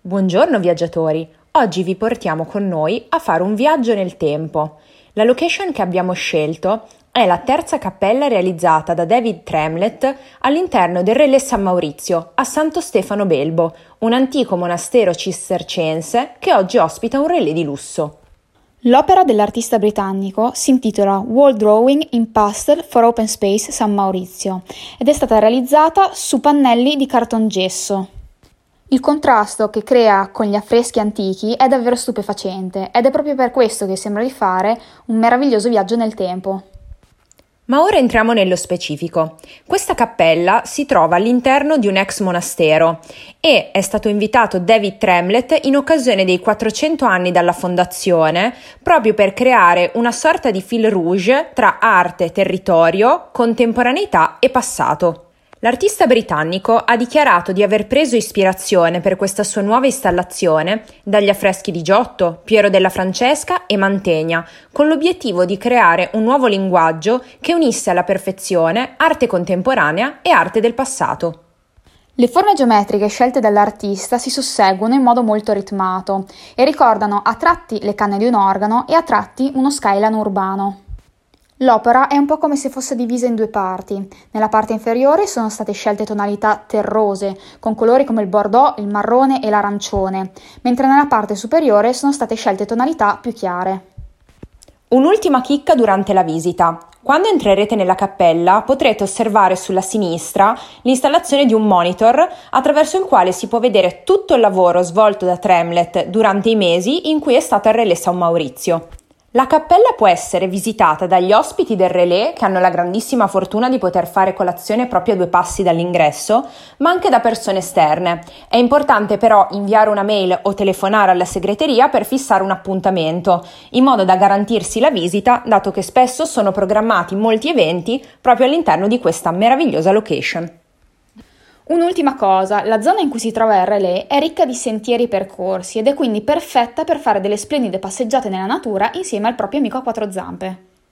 Buongiorno viaggiatori, oggi vi portiamo con noi a fare un viaggio nel tempo. La location che abbiamo scelto è la terza cappella realizzata da David Tremlett all'interno del Relais San Maurizio a Santo Stefano Belbo, un antico monastero cistercense che oggi ospita un relè di lusso. L'opera dell'artista britannico si intitola Wall Drawing in Pastel for Open Space San Maurizio ed è stata realizzata su pannelli di cartongesso. Il contrasto che crea con gli affreschi antichi è davvero stupefacente ed è proprio per questo che sembra di fare un meraviglioso viaggio nel tempo. Ma ora entriamo nello specifico. Questa cappella si trova all'interno di un ex monastero e è stato invitato David Tremlett in occasione dei 400 anni dalla fondazione proprio per creare una sorta di fil rouge tra arte, territorio, contemporaneità e passato. L'artista britannico ha dichiarato di aver preso ispirazione per questa sua nuova installazione dagli affreschi di Giotto, Piero della Francesca e Mantegna, con l'obiettivo di creare un nuovo linguaggio che unisse alla perfezione arte contemporanea e arte del passato. Le forme geometriche scelte dall'artista si susseguono in modo molto ritmato e ricordano a tratti le canne di un organo e a tratti uno skyline urbano. L'opera è un po' come se fosse divisa in due parti. Nella parte inferiore sono state scelte tonalità terrose, con colori come il bordeaux, il marrone e l'arancione, mentre nella parte superiore sono state scelte tonalità più chiare. Un'ultima chicca durante la visita. Quando entrerete nella cappella potrete osservare sulla sinistra l'installazione di un monitor attraverso il quale si può vedere tutto il lavoro svolto da Tremlet durante i mesi in cui è stato a Relais San Maurizio. La cappella può essere visitata dagli ospiti del relè che hanno la grandissima fortuna di poter fare colazione proprio a due passi dall'ingresso, ma anche da persone esterne. È importante però inviare una mail o telefonare alla segreteria per fissare un appuntamento, in modo da garantirsi la visita, dato che spesso sono programmati molti eventi proprio all'interno di questa meravigliosa location. Un'ultima cosa, la zona in cui si trova RLE è ricca di sentieri percorsi ed è quindi perfetta per fare delle splendide passeggiate nella natura insieme al proprio amico a quattro zampe.